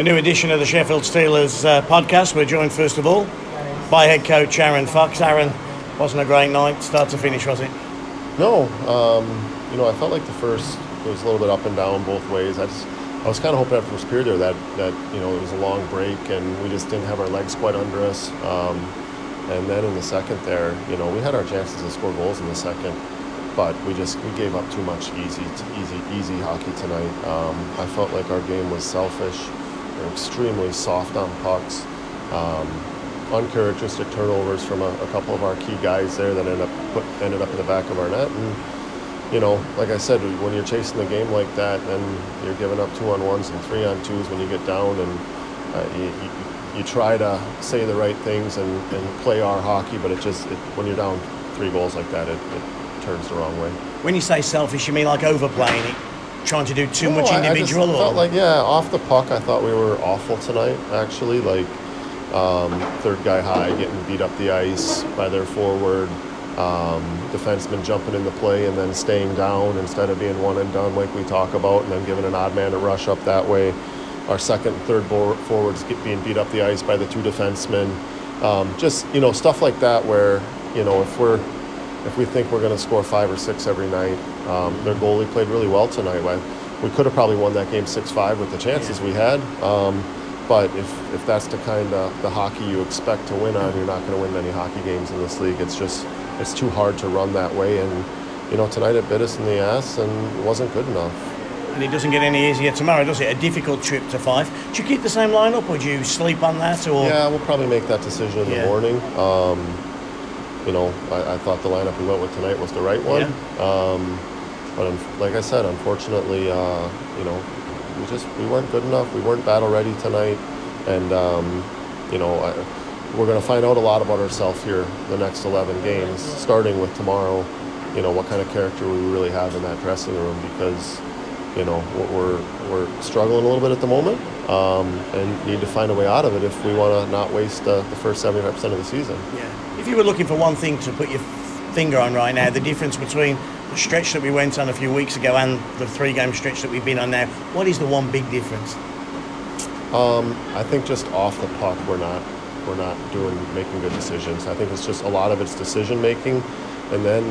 a new edition of the Sheffield Steelers uh, podcast. We're joined first of all by head coach Aaron Fox. Aaron, wasn't a great night, start to finish, was it? No, um, you know, I felt like the first was a little bit up and down both ways. I just, I was kind of hoping after the period there that that you know it was a long break and we just didn't have our legs quite under us. Um, and then in the second there, you know, we had our chances to score goals in the second, but we just we gave up too much easy, easy, easy hockey tonight. Um, I felt like our game was selfish, extremely soft on pucks. Um, uncharacteristic turnovers from a, a, couple of our key guys there that ended up put, ended up in the back of our net. And you know, like I said, when you're chasing the game like that, then you're giving up two on ones and three on twos when you get down, and uh, you, you, you, try to say the right things and, and play our hockey, but it just it, when you're down three goals like that, it, it, turns the wrong way. When you say selfish, you mean like overplaying it? Trying to do too no, much individual? I, I felt like yeah, off the puck. I thought we were awful tonight. Actually, like um, third guy high, getting beat up the ice by their forward. Um, defenseman jumping in the play and then staying down instead of being one and done like we talk about, and then giving an odd man a rush up that way. Our second and third forwards get, being beat up the ice by the two defensemen. Um, just you know stuff like that where you know if we're if we think we're going to score five or six every night, um, their goalie played really well tonight. We could have probably won that game six five with the chances yeah. we had. Um, but if, if that's the kind of the hockey you expect to win on, you're not going to win many hockey games in this league. It's just it's too hard to run that way. And you know, tonight it bit us in the ass and it wasn't good enough. And it doesn't get any easier tomorrow, does it? A difficult trip to Fife. Do you keep the same lineup, or do you sleep on that? Or yeah, we'll probably make that decision in yeah. the morning. Um, you know, I, I, thought the lineup we went with tonight was the right one. Yeah. Um, but like I said, unfortunately, uh, you know, we just we weren't good enough. We weren't battle ready tonight, and um, you know I, we're going to find out a lot about ourselves here the next 11 games, starting with tomorrow. You know what kind of character we really have in that dressing room because you know we're we're struggling a little bit at the moment um, and need to find a way out of it if we want to not waste uh, the first 75% of the season. Yeah. If you were looking for one thing to put your finger on right now, the difference between the stretch that we went on a few weeks ago and the three game stretch that we've been on now, what is the one big difference? Um, I think just off the puck, we're not we're not doing making good decisions. I think it's just a lot of it's decision making, and then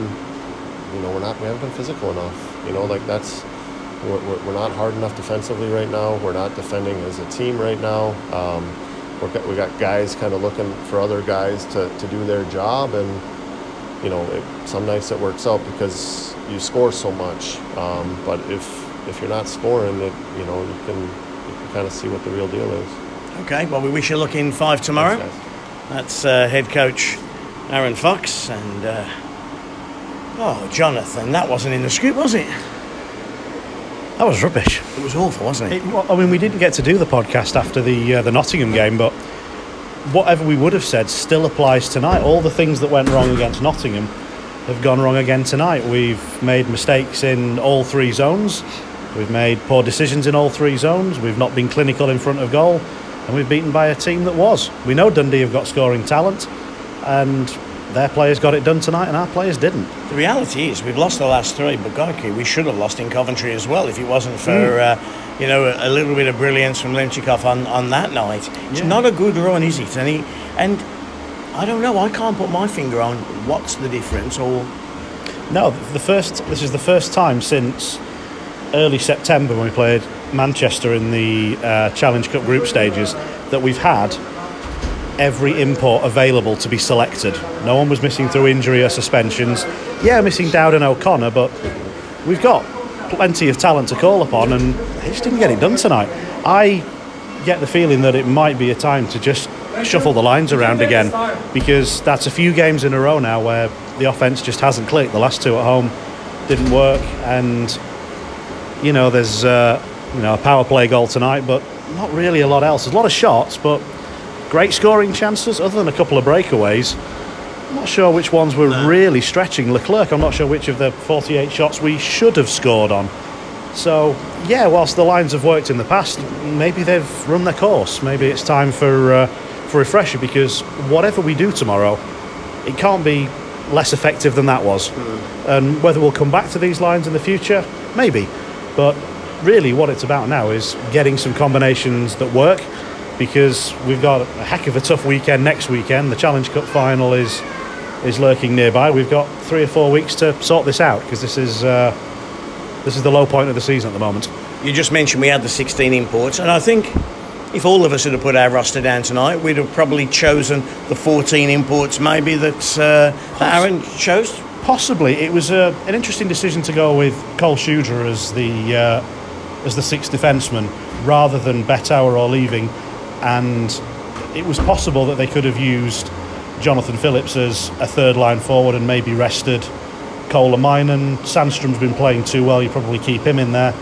you know we're not we haven't been physical enough. You know, like that's we're, we're not hard enough defensively right now. We're not defending as a team right now. Um, we got, we got guys kind of looking for other guys to, to do their job, and you know, it, some nights it works out because you score so much. Um, but if if you're not scoring, it you know you can you can kind of see what the real deal is. Okay, well we wish you luck in Fife tomorrow. That's uh, head coach Aaron Fox and uh, oh Jonathan, that wasn't in the scoop, was it? That was rubbish. It was awful, wasn't it? it I mean, we didn't get to do the podcast after the uh, the Nottingham game, but whatever we would have said still applies tonight. All the things that went wrong against Nottingham have gone wrong again tonight. We've made mistakes in all three zones. We've made poor decisions in all three zones. We've not been clinical in front of goal. And we've beaten by a team that was. We know Dundee have got scoring talent. And their players got it done tonight and our players didn't. The reality is we've lost the last three, but Gorky, we should have lost in Coventry as well if it wasn't for, mm. uh, you know, a, a, little bit of brilliance from Limchikov on, on that night. It's yeah. not a good run, is it? And, he, and I don't know, I can't put my finger on what's the difference or... No, the first. This is the first time since early September when we played Manchester in the uh, Challenge Cup group stages that we've had every import available to be selected. No one was missing through injury or suspensions. Yeah, missing Dowd and O'Connor, but we've got plenty of talent to call upon, and they just didn't get it done tonight. I get the feeling that it might be a time to just shuffle the lines around again because that's a few games in a row now where the offense just hasn't clicked. The last two at home didn't work, and you know there's uh, you know a power play goal tonight, but not really a lot else. There's a lot of shots, but great scoring chances, other than a couple of breakaways. I'm not sure which ones were no. really stretching Leclerc. I'm not sure which of the 48 shots we should have scored on. So, yeah, whilst the lines have worked in the past, maybe they've run their course. Maybe it's time for uh, for refresher because whatever we do tomorrow, it can't be less effective than that was. Mm. And whether we'll come back to these lines in the future, maybe. But really what it's about now is getting some combinations that work because we've got a heck of a tough weekend next weekend. The Challenge Cup final is is lurking nearby. We've got three or four weeks to sort this out because this is uh, this is the low point of the season at the moment. You just mentioned we had the 16 imports, and I think if all of us had put our roster down tonight, we'd have probably chosen the 14 imports maybe that, uh, that Aaron chose. Possibly, it was uh, an interesting decision to go with Cole Shudra as the uh, as the sixth defenceman rather than Bettauer or Leaving, and it was possible that they could have used Jonathan Phillips as a third line forward and maybe rested Cole and Sandstrom's been playing too well. You probably keep him in there.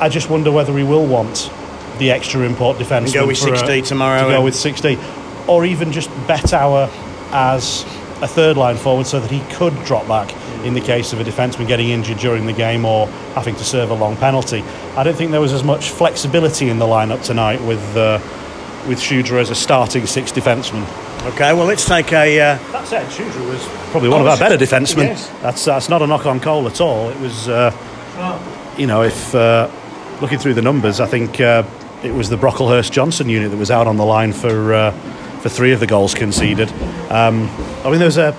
I just wonder whether he will want the extra import defence. Go with 60 tomorrow. To go with 60, or even just Bettauer as a third line forward so that he could drop back in the case of a defenseman getting injured during the game or having to serve a long penalty. I don't think there was as much flexibility in the lineup tonight with uh, with Shudra as a starting six defenseman. Okay, well let's take a. Uh... That said, Shudra was probably one oh, of our better defensemen. Yes. That's that's not a knock on Cole at all. It was, uh, oh. you know, if uh, looking through the numbers, I think uh, it was the Brocklehurst Johnson unit that was out on the line for uh, for three of the goals conceded. Um, I mean, there was a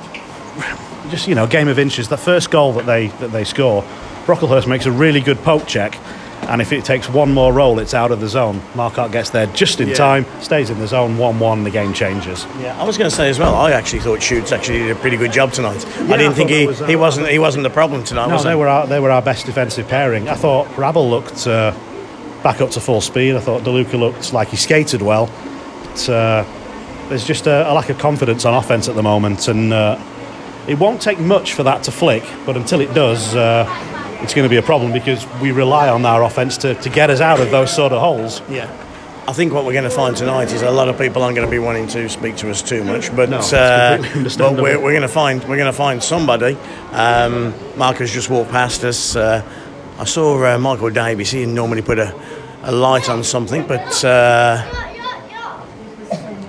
just you know game of inches. The first goal that they that they score, Brocklehurst makes a really good poke check, and if it takes one more roll, it's out of the zone. Marquardt gets there just in yeah. time, stays in the zone, one-one. The game changes. Yeah, I was going to say as well. I actually thought Shoots actually did a pretty good job tonight. Yeah, I didn't I think he, was, uh, he wasn't he wasn't the problem tonight. No, they he? were our, they were our best defensive pairing. I thought Rabel looked. Uh, back up to full speed. I thought DeLuca looked like he skated well. But, uh, there's just a, a, lack of confidence on offense at the moment, and uh, it won't take much for that to flick. But until it does, uh, it's going to be a problem because we rely on our offense to, to get us out of those sort of holes. Yeah. I think what we're going to find tonight is a lot of people aren't going to be wanting to speak to us too much, but, no, uh, but we're, we're, going to find we're going to find somebody. Um, Marcus just walked past us. Uh, I saw uh, Michael Davies. He normally put a, a light on something, but uh,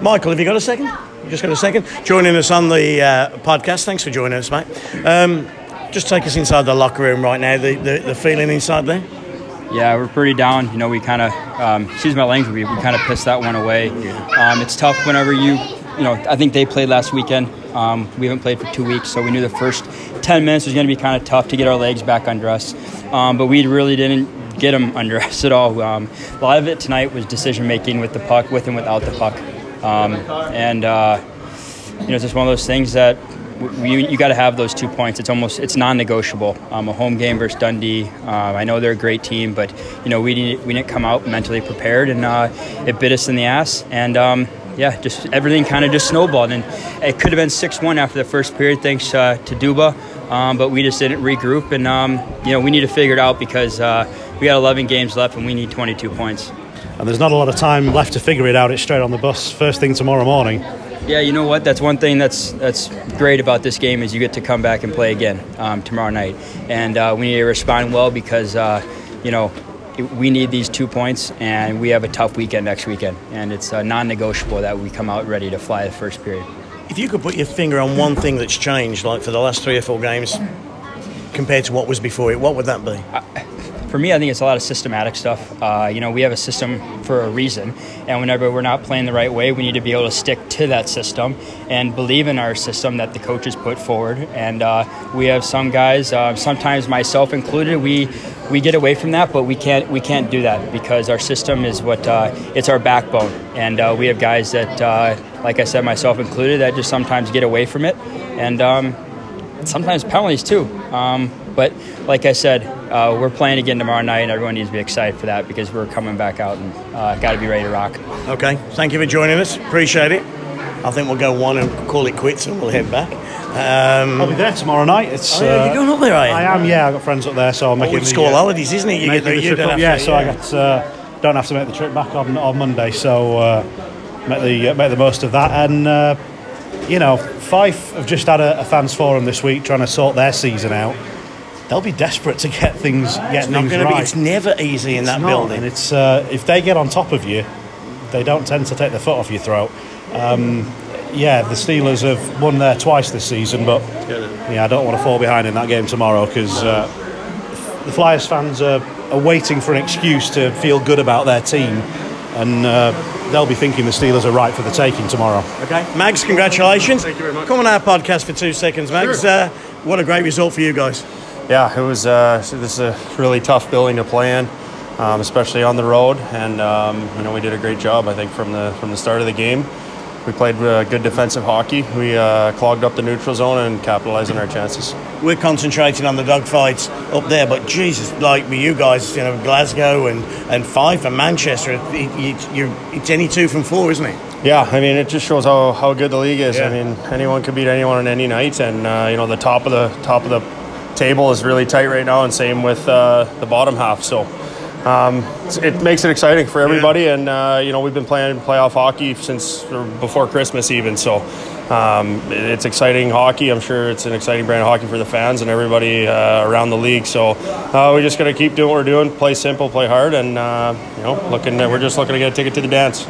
Michael, have you got a second? You just got a second? Joining us on the uh, podcast. Thanks for joining us, mate. Um, just take us inside the locker room right now. The, the, the feeling inside there. Yeah, we're pretty down. You know, we kind of, um, excuse my language, we, we kind of pissed that one away. Um, it's tough whenever you, you know, I think they played last weekend. Um, we haven't played for two weeks, so we knew the first 10 minutes was going to be kind of tough to get our legs back under us. Um, but we really didn't get them under us at all. Um, a lot of it tonight was decision making with the puck, with and without the puck. Um, and, uh, you know, it's just one of those things that we, you got to have those two points. It's almost it's non-negotiable. Um, a home game versus Dundee. Uh, I know they're a great team, but you know we didn't we didn't come out mentally prepared, and uh, it bit us in the ass. And um, yeah, just everything kind of just snowballed, and it could have been six-one after the first period, thanks uh, to Duba. Um, but we just didn't regroup, and um, you know we need to figure it out because uh, we got 11 games left, and we need 22 points. And there's not a lot of time left to figure it out. It's straight on the bus first thing tomorrow morning. Yeah, you know what? That's one thing that's that's great about this game is you get to come back and play again um, tomorrow night, and uh, we need to respond well because uh, you know we need these two points, and we have a tough weekend next weekend, and it's uh, non-negotiable that we come out ready to fly the first period. If you could put your finger on one thing that's changed, like for the last three or four games, compared to what was before it, what would that be? For me, I think it's a lot of systematic stuff. Uh, you know, we have a system for a reason, and whenever we're not playing the right way, we need to be able to stick to that system and believe in our system that the coaches put forward. And uh, we have some guys, uh, sometimes myself included, we we get away from that, but we can't we can't do that because our system is what uh, it's our backbone, and uh, we have guys that, uh, like I said, myself included, that just sometimes get away from it, and um, sometimes penalties too. Um, but like I said, uh, we're playing again tomorrow night, and everyone needs to be excited for that because we're coming back out and uh, got to be ready to rock. Okay, thank you for joining us. Appreciate it. I think we'll go one and call it quits, and we'll head back. Um, I'll be there tomorrow night. It's oh, yeah, you're going up there, are you? I am. Yeah, I've got friends up there, so I'm making oh, school the, uh, holidays, isn't it? You, get the, you up, yeah, so yeah. I got uh, don't have to make the trip back on, on Monday, so uh, make the uh, make the most of that. And uh, you know, Fife have just had a, a fans forum this week trying to sort their season out they'll be desperate to get things get it's things right. Be, it's never easy in it's that not, building. And it's uh, if they get on top of you, they don't tend to take their foot off your throat. Um, yeah, the Steelers have won there twice this season, but yeah, I don't want to fall behind in that game tomorrow because uh, the Flyers fans are, are waiting for an excuse to feel good about their team, and uh, they'll be thinking the Steelers are right for the taking tomorrow. Okay, Mags, congratulations. Thank you very much. Come on our podcast for two seconds, Mags. Sure. Uh, what a great result for you guys. Yeah, it was. Uh, this is a really tough building to play in, um, especially on the road, and um, you know we did a great job. I think from the from the start of the game we played uh, good defensive hockey. We uh, clogged up the neutral zone and capitalized on our chances. We're concentrating on the dogfights up there, but Jesus, like with you guys, you know, Glasgow and, and Fife and Manchester, it, it, it's any two from four, isn't it? Yeah, I mean, it just shows how, how good the league is. Yeah. I mean, anyone could beat anyone on any night, and uh, you know, the top of the top of the table is really tight right now, and same with uh, the bottom half. So um, it makes it exciting for everybody. And uh, you know, we've been playing playoff hockey since before Christmas, even. So um, it's exciting hockey. I'm sure it's an exciting brand of hockey for the fans and everybody uh, around the league. So uh, we just got to keep doing what we're doing, play simple, play hard, and uh, you know, looking. We're just looking to get a ticket to the dance.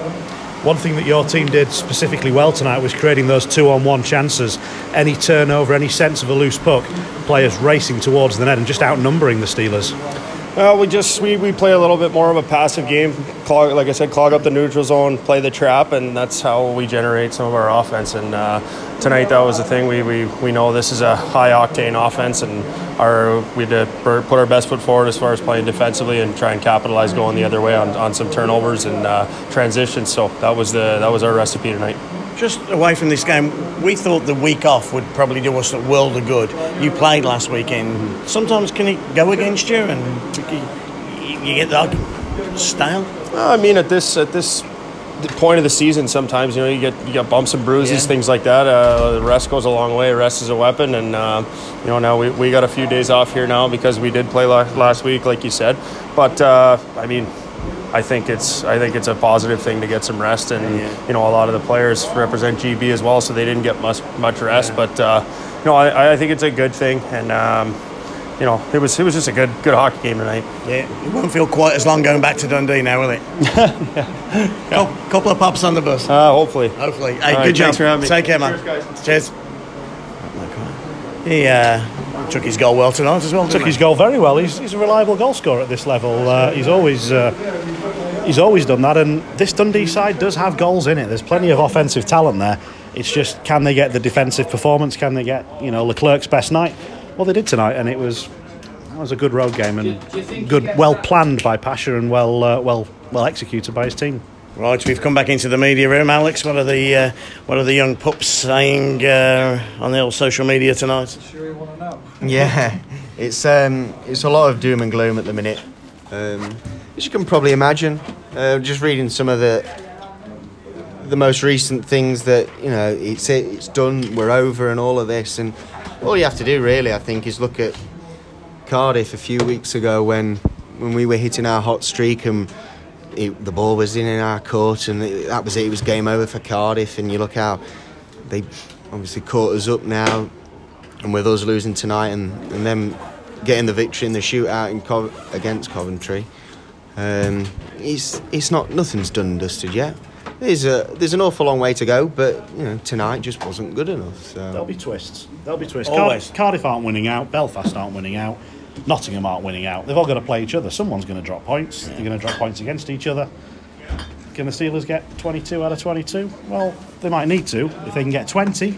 One thing that your team did specifically well tonight was creating those two-on-one chances. Any turnover, any sense of a loose puck, players racing towards the net and just outnumbering the Steelers. Well, we just we, we play a little bit more of a passive game. Clog, like I said, clog up the neutral zone, play the trap, and that's how we generate some of our offense. And uh, tonight, that was the thing. We, we we know this is a high octane offense, and our we had to put our best foot forward as far as playing defensively and try and capitalize going the other way on, on some turnovers and uh, transitions. So that was the that was our recipe tonight. Just away from this game, we thought the week off would probably do us a world of good. You played last weekend. Sometimes can it go against you and you get like stale? I mean, at this at this point of the season, sometimes you know you get you get bumps and bruises, yeah. things like that. Uh, rest goes a long way. Rest is a weapon, and uh, you know now we, we got a few days off here now because we did play last week, like you said. But uh, I mean, I think it's I think it's a positive thing to get some rest, and yeah. you know a lot of the players represent GB as well, so they didn't get much much rest. Yeah. But uh, you know I, I think it's a good thing, and um, you know it was it was just a good good hockey game tonight. Yeah, it won't feel quite as long going back to Dundee now, will it? yeah. Couple, couple of pops on the bus. Uh, hopefully. Hopefully. Hey, good job. Thanks for having me. Take care, man. Cheers, guys. Cheers. He uh, took his goal well tonight as well. Took his goal very well. He's, he's a reliable goal scorer at this level. Uh, he's always uh, he's always done that, and this Dundee side does have goals in it. There's plenty of offensive talent there. It's just can they get the defensive performance? Can they get you know Leclerc's best night? Well, they did tonight, and it was that was a good road game and good, well planned by Pacha and well uh, well well executed by his team. Right, we've come back into the media room. Alex, what are the uh, what are the young pups saying uh, on the old social media tonight? Sure you want to know? Yeah, it's um, it's a lot of doom and gloom at the minute. Um, as you can probably imagine, uh, just reading some of the the most recent things that you know it's it's done, we're over, and all of this, and all you have to do really, I think, is look at Cardiff a few weeks ago when when we were hitting our hot streak and it, the ball was in in our court, and it, that was it. It was game over for Cardiff. And you look how they obviously caught us up now, and with us losing tonight, and, and them getting the victory in the shootout in Co- against Coventry, um, it's it's not nothing's done and dusted yet. There's a there's an awful long way to go, but you know tonight just wasn't good enough. So. There'll be twists. There'll be twists. Always. Cardiff aren't winning out. Belfast aren't winning out. Nottingham aren't winning out. They've all got to play each other. Someone's going to drop points. They're going to drop points against each other. Can the Steelers get 22 out of 22? Well, they might need to. If they can get 20,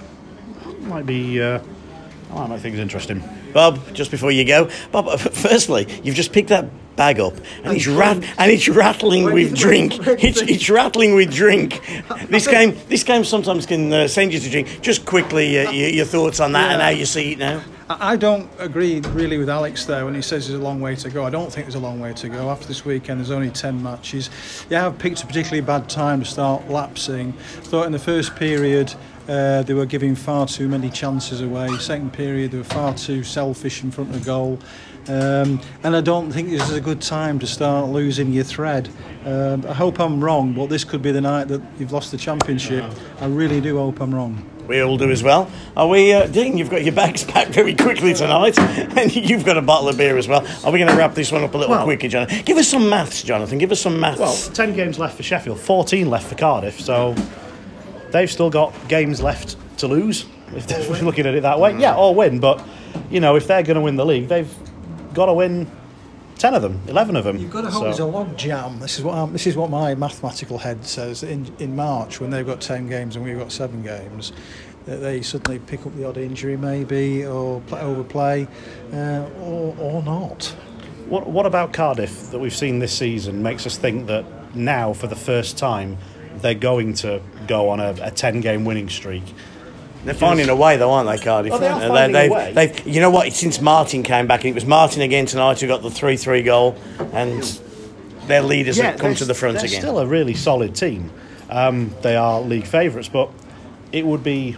might be. Uh, that might make things interesting. Bob, just before you go, Bob. Firstly, you've just picked that bag up, and it's rat- and it's rattling with drink. It's, it's rattling with drink. This game, this game sometimes can uh, send you to drink. Just quickly, uh, your, your, thoughts on that yeah. and how you see it now. I don't agree really with Alex there when he says there's a long way to go. I don't think there's a long way to go. After this weekend, there's only 10 matches. Yeah, I've picked a particularly bad time to start lapsing. Thought in the first period, uh, they were giving far too many chances away. Second period, they were far too selfish in front of goal. Um, and I don't think this is a good time to start losing your thread. Um, I hope I'm wrong, but this could be the night that you've lost the championship. I really do hope I'm wrong. We all do as well. Are we, uh, Dean? You've got your bags packed very quickly tonight, and you've got a bottle of beer as well. Are we going to wrap this one up a little well, quicker, Jonathan? Give us some maths, Jonathan. Give us some maths. Well, ten games left for Sheffield, fourteen left for Cardiff, so they've still got games left to lose. If we're looking at it that way, yeah, or win. But you know, if they're going to win the league, they've got to win ten of them, eleven of them. You've got to hope So- there's a log jam. This is what I'm, this is what my mathematical head says. In in March, when they've got ten games and we've got seven games, that they suddenly pick up the odd injury, maybe, or play, overplay, uh, or or not. What, what about Cardiff that we've seen this season makes us think that now, for the first time, they're going to go on a, a 10 game winning streak? They're finding a way, though, aren't they, Cardiff? Oh, they are Uh, finding they've- way. they've- you know what? Since Martin came back, and it was Martin again tonight who got the three-three goal, and their leaders have come to the front they're again. still a really solid team. Um, they are league favourites, but it would be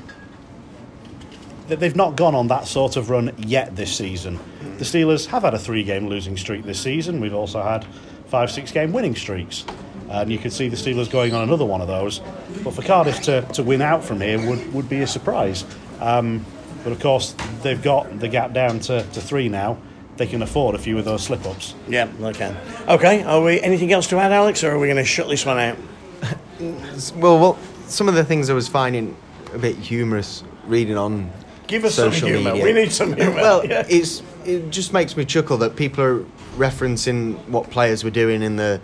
that they've not gone on that sort of run yet this season. The Steelers have had a three-game losing streak this season. We've also had five, six-game winning streaks, and you could see the Steelers going on another one of those. But for Cardiff to, to win out from here would, would be a surprise. Um, but of course, they've got the gap down to, to three now. They can afford a few of those slip-ups. Yeah, they can. Okay, are we anything else to add, Alex, or are we going to shut this one out? Well, well, some of the things I was finding a bit humorous reading on Give us some humour. media. We need some humour. Well, Yeah. it's it just makes me chuckle that people are referencing what players were doing in the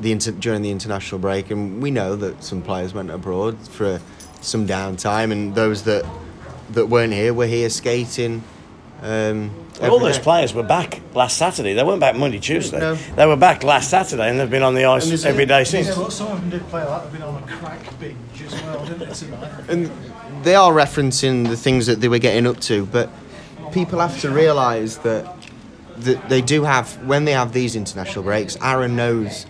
the inter, during the international break, and we know that some players went abroad for some downtime, and those that that weren't here were here skating. Um, Well, all those day. players were back last Saturday. They weren't back Monday, Tuesday. No. They were back last Saturday, and they've been on the And ice there's- every day since. Yeah, but some of them did play like they've been on a crack binge as well, didn't they, tonight? and they are referencing the things that they were getting up to, but people have to realise that that they do have when they have these international breaks. Aaron knows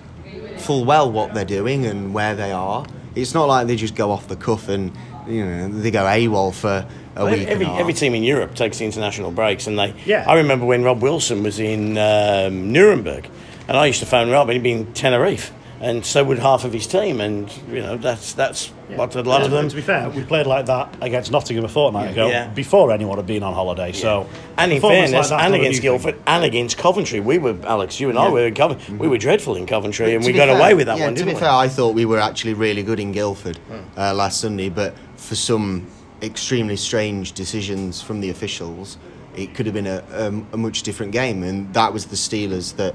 full well what they're doing and where they are. It's not like they just go off the cuff and you know they go AWOL for a Well, week. every, and every team in Europe takes the international breaks, and they. Yeah. I remember when Rob Wilson was in um, Nuremberg, and I used to phone Rob, and he'd be in Tenerife, and so would half of his team, and you know that's that's what a lot of them. To be fair, we played like that against Nottingham a fortnight ago, Yeah. before anyone had been on holiday. So, And in fairness, like and against new thing. Guildford, and against Coventry, we were Alex, you and I were in Coventry. We were dreadful in Coventry, and we got fair- away with that yeah, one, To didn't be we? fair, I thought we were actually really good in Guildford uh, last Sunday, but for some extremely strange decisions from the officials, it could have been a, a, a much different game, and that was the Steelers that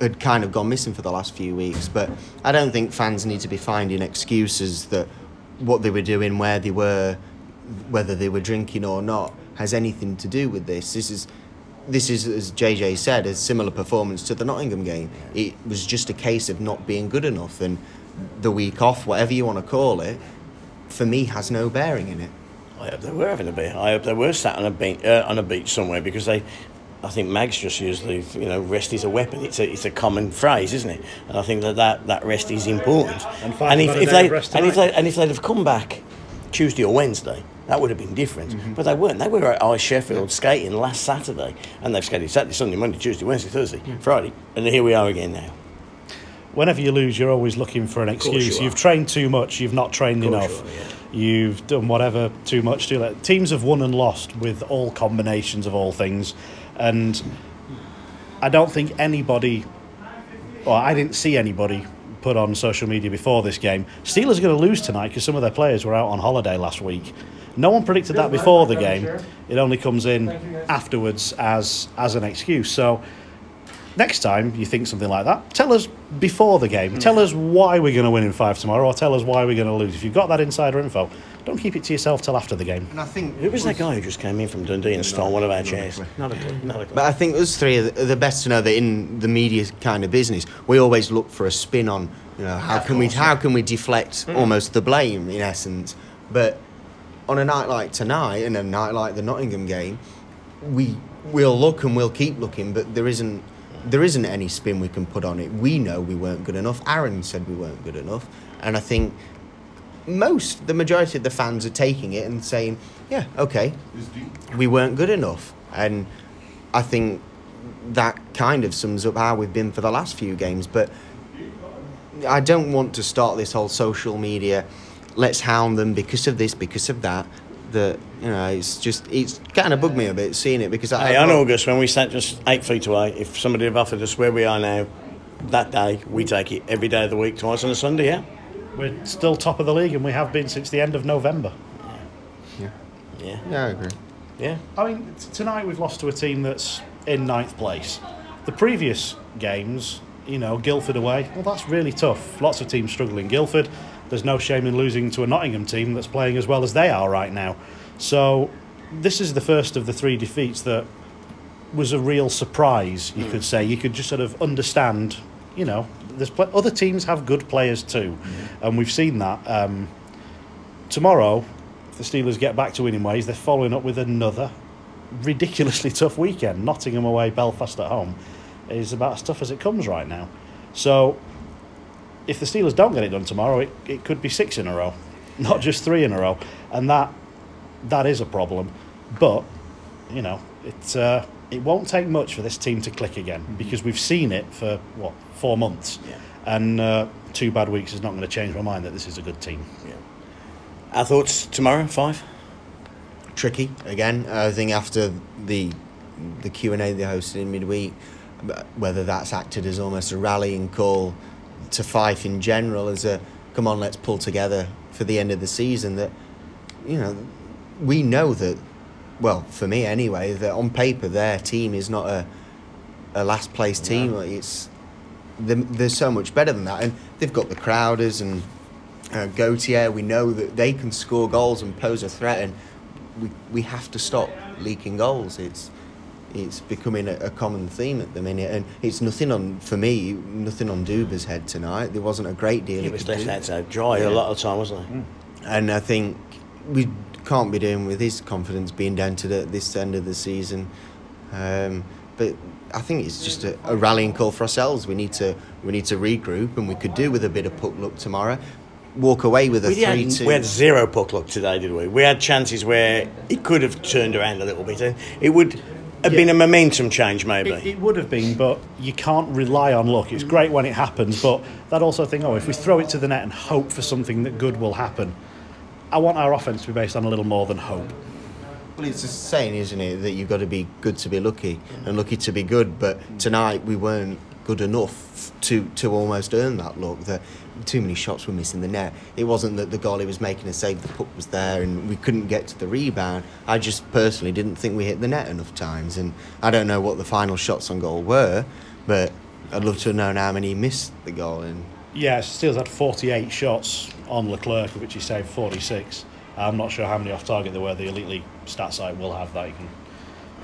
had kind of gone missing for the last few weeks. But I don't think fans need to be finding excuses that what they were doing, where they were, whether they were drinking or not, has anything to do with this. This is this is, as JJ said, a similar performance to the Nottingham game. It was just a case of not being good enough, and the week off, whatever you want to call it, for me has no bearing in it. I hope they were having a beer. I hope they were sat on a beach, uh, on a beach somewhere because they. I think Mags just used the you know rest is a weapon. It's a it's a common phrase, isn't it? And I think that that, that rest is important. And five if, if they and if they and if they'd have come back Tuesday or Wednesday, that would have been different. Mm-hmm. But they weren't. They were at Ice Sheffield skating last Saturday, and they've skated Saturday, Sunday, Monday, Tuesday, Wednesday, Thursday, Friday, and here we are again now. Whenever you lose, you're always looking for an excuse. You have trained too much. You've not trained enough. you are, yeah. You've done whatever too much. Too late. Teams have won and lost with all combinations of all things, and I don't think anybody, or I didn't see anybody put on social media before this game. Steelers are going to lose tonight because some of their players were out on holiday last week. No one predicted that before the game. It only comes in afterwards as as an excuse. So next time you think something like that, tell us before the game. Tell us why we're going to win in Fife tomorrow, or tell us why we're going to lose. If you've got that insider info, don't keep it to yourself till after the game. And I think Who was that guy who just came in from Dundee and stole one of our chairs? Not a clue. Not a clue. But I think us three are the, best to know that in the media kind of business, we always look for a spin on, you know, how can we how can we deflect almost the blame in essence. But on a night like tonight and a night like the Nottingham game, we we'll look and we'll keep looking, but there isn't there isn't any spin we can put on it. We know we weren't good enough. Aaron said we weren't good enough, and I think most the majority of the fans are taking it and saying, yeah, okay, we weren't good enough, and I think that kind of sums up how we've been for the last few games. But I don't want to start this whole social media. Let's hound them because of this, because of that. That you know, it's just it's kind of bugged me a bit seeing it because I, Hey, on August, when we sat just eight feet away, if somebody had offered us where we are now, that day, we take it every day of the week, twice on a Sunday, yeah? We're still top of the league, and we have been since the end of November. Yeah. Yeah, yeah, I agree. Yeah. I mean, t- tonight we've lost to a team that's in ninth place. the previous games, you know, Guildford away, well, that's really tough. Lots of teams struggle in Guildford. There's no shame in losing to a Nottingham team that's playing as well as they are right now. So, this is the first of the three defeats that was a real surprise, you could say. You could just sort of understand, you know, there's pl- other teams have good players too, and we've seen that. Um, tomorrow, if the Steelers get back to winning ways, they're following up with another ridiculously tough weekend. Nottingham away, Belfast at home is about as tough as it comes right now. So, if the Steelers don't get it done tomorrow, it, it could be six in a row, not just three in a row, and that that is a problem. But you know, it's uh, it won't take much for this team to click again because we've seen it for what four months, Yeah. and uh, two bad weeks is not going to change my mind that this is a good team. Our thoughts tomorrow, Fife? tricky again. I think after the the Q and A they hosted in midweek, whether that's acted as almost a rallying call to Fife in general, as a come on, let's pull together for the end of the season. That you know, we know that. Well, for me anyway, that on paper their team is not a a last place team. Like, It's they're, they're so much better than that, and they've got the Crowders and uh, Gautier. We know that they can score goals and pose a threat, and we we have to stop leaking goals. It's it's becoming a, a common theme at the minute, and it's nothing on for me. Nothing on Duba's head tonight. There wasn't a great deal. He he was could left do. hands out dry a lot of the time, wasn't he? And I think we can't be doing with his confidence being down to the, this end of the season. Um, but I think it's just a, a rallying call for ourselves. We need to we need to regroup, and we could do with a bit of puck luck tomorrow. Walk away with a We three had, two. we had zero puck luck today, did we? We had chances where it could have turned around a little bit. It would have been a momentum change, maybe. It, it would have been, but you can't rely on luck. It's great when it happens, but that also thing, oh, if we throw it to the net and hope for something that good will happen, I want our offense to be based on a little more than hope. Well, it's a saying, isn't it, that you've got to be good to be lucky and lucky to be good. But tonight we weren't good enough to, to almost earn that luck. That too many shots were missing the net. It wasn't that the goalie was making a save, the puck was there, and we couldn't get to the rebound. I just personally didn't think we hit the net enough times, and I don't know what the final shots on goal were, but I'd love to have known how many missed the goal. And Yeah, Steele's had 48 shots on Leclerc, which he saved 46. I'm not sure how many off target there were. The Elite League stat site will have that. You can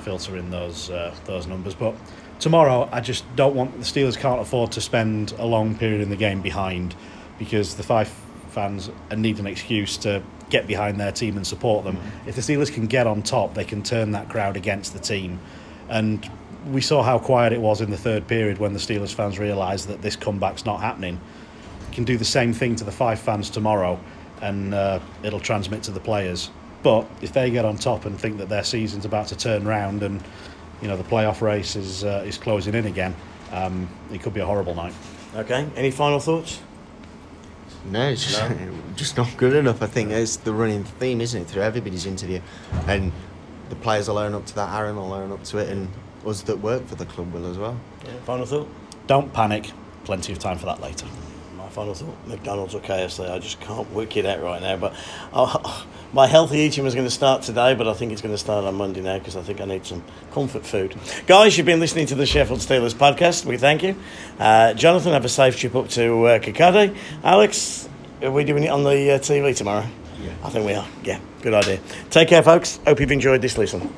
filter in those uh, those numbers. But tomorrow, I just don't want the Steelers can't afford to spend a long period in the game behind because the Fife fans need an excuse to get behind their team and support them. If the Steelers can get on top, they can turn that crowd against the team. And we saw how quiet it was in the third period when the Steelers fans realised that this comeback's not happening can do the same thing to the Fife fans tomorrow and uh, it'll transmit to the players. But if they get on top and think that their season's about to turn round and you know the playoff race is uh, is closing in again, um, it could be a horrible night. Okay, any final thoughts? No, it's just, just not good enough. I think it's the running theme, isn't it, through everybody's interview, and the players will own up to that. Aaron will own up to it, and us that work for the club will as well. Yeah, final thought? Don't panic. Plenty of time for that later. Thought: McDonald's or KFC. I just can't work it out right now. But my healthy eating was going to start today, but I think it's going to start on Monday now because I think I need some comfort food. Guys, you've been listening to the Sheffield Steelers podcast. We thank you. Uh, Jonathan, have a safe trip up to uh, Kirkcaldy. Alex, are we doing it on the uh, TV tomorrow? Yeah. I think we are. Yeah, good idea. Take care, folks. Hope you've enjoyed this listen.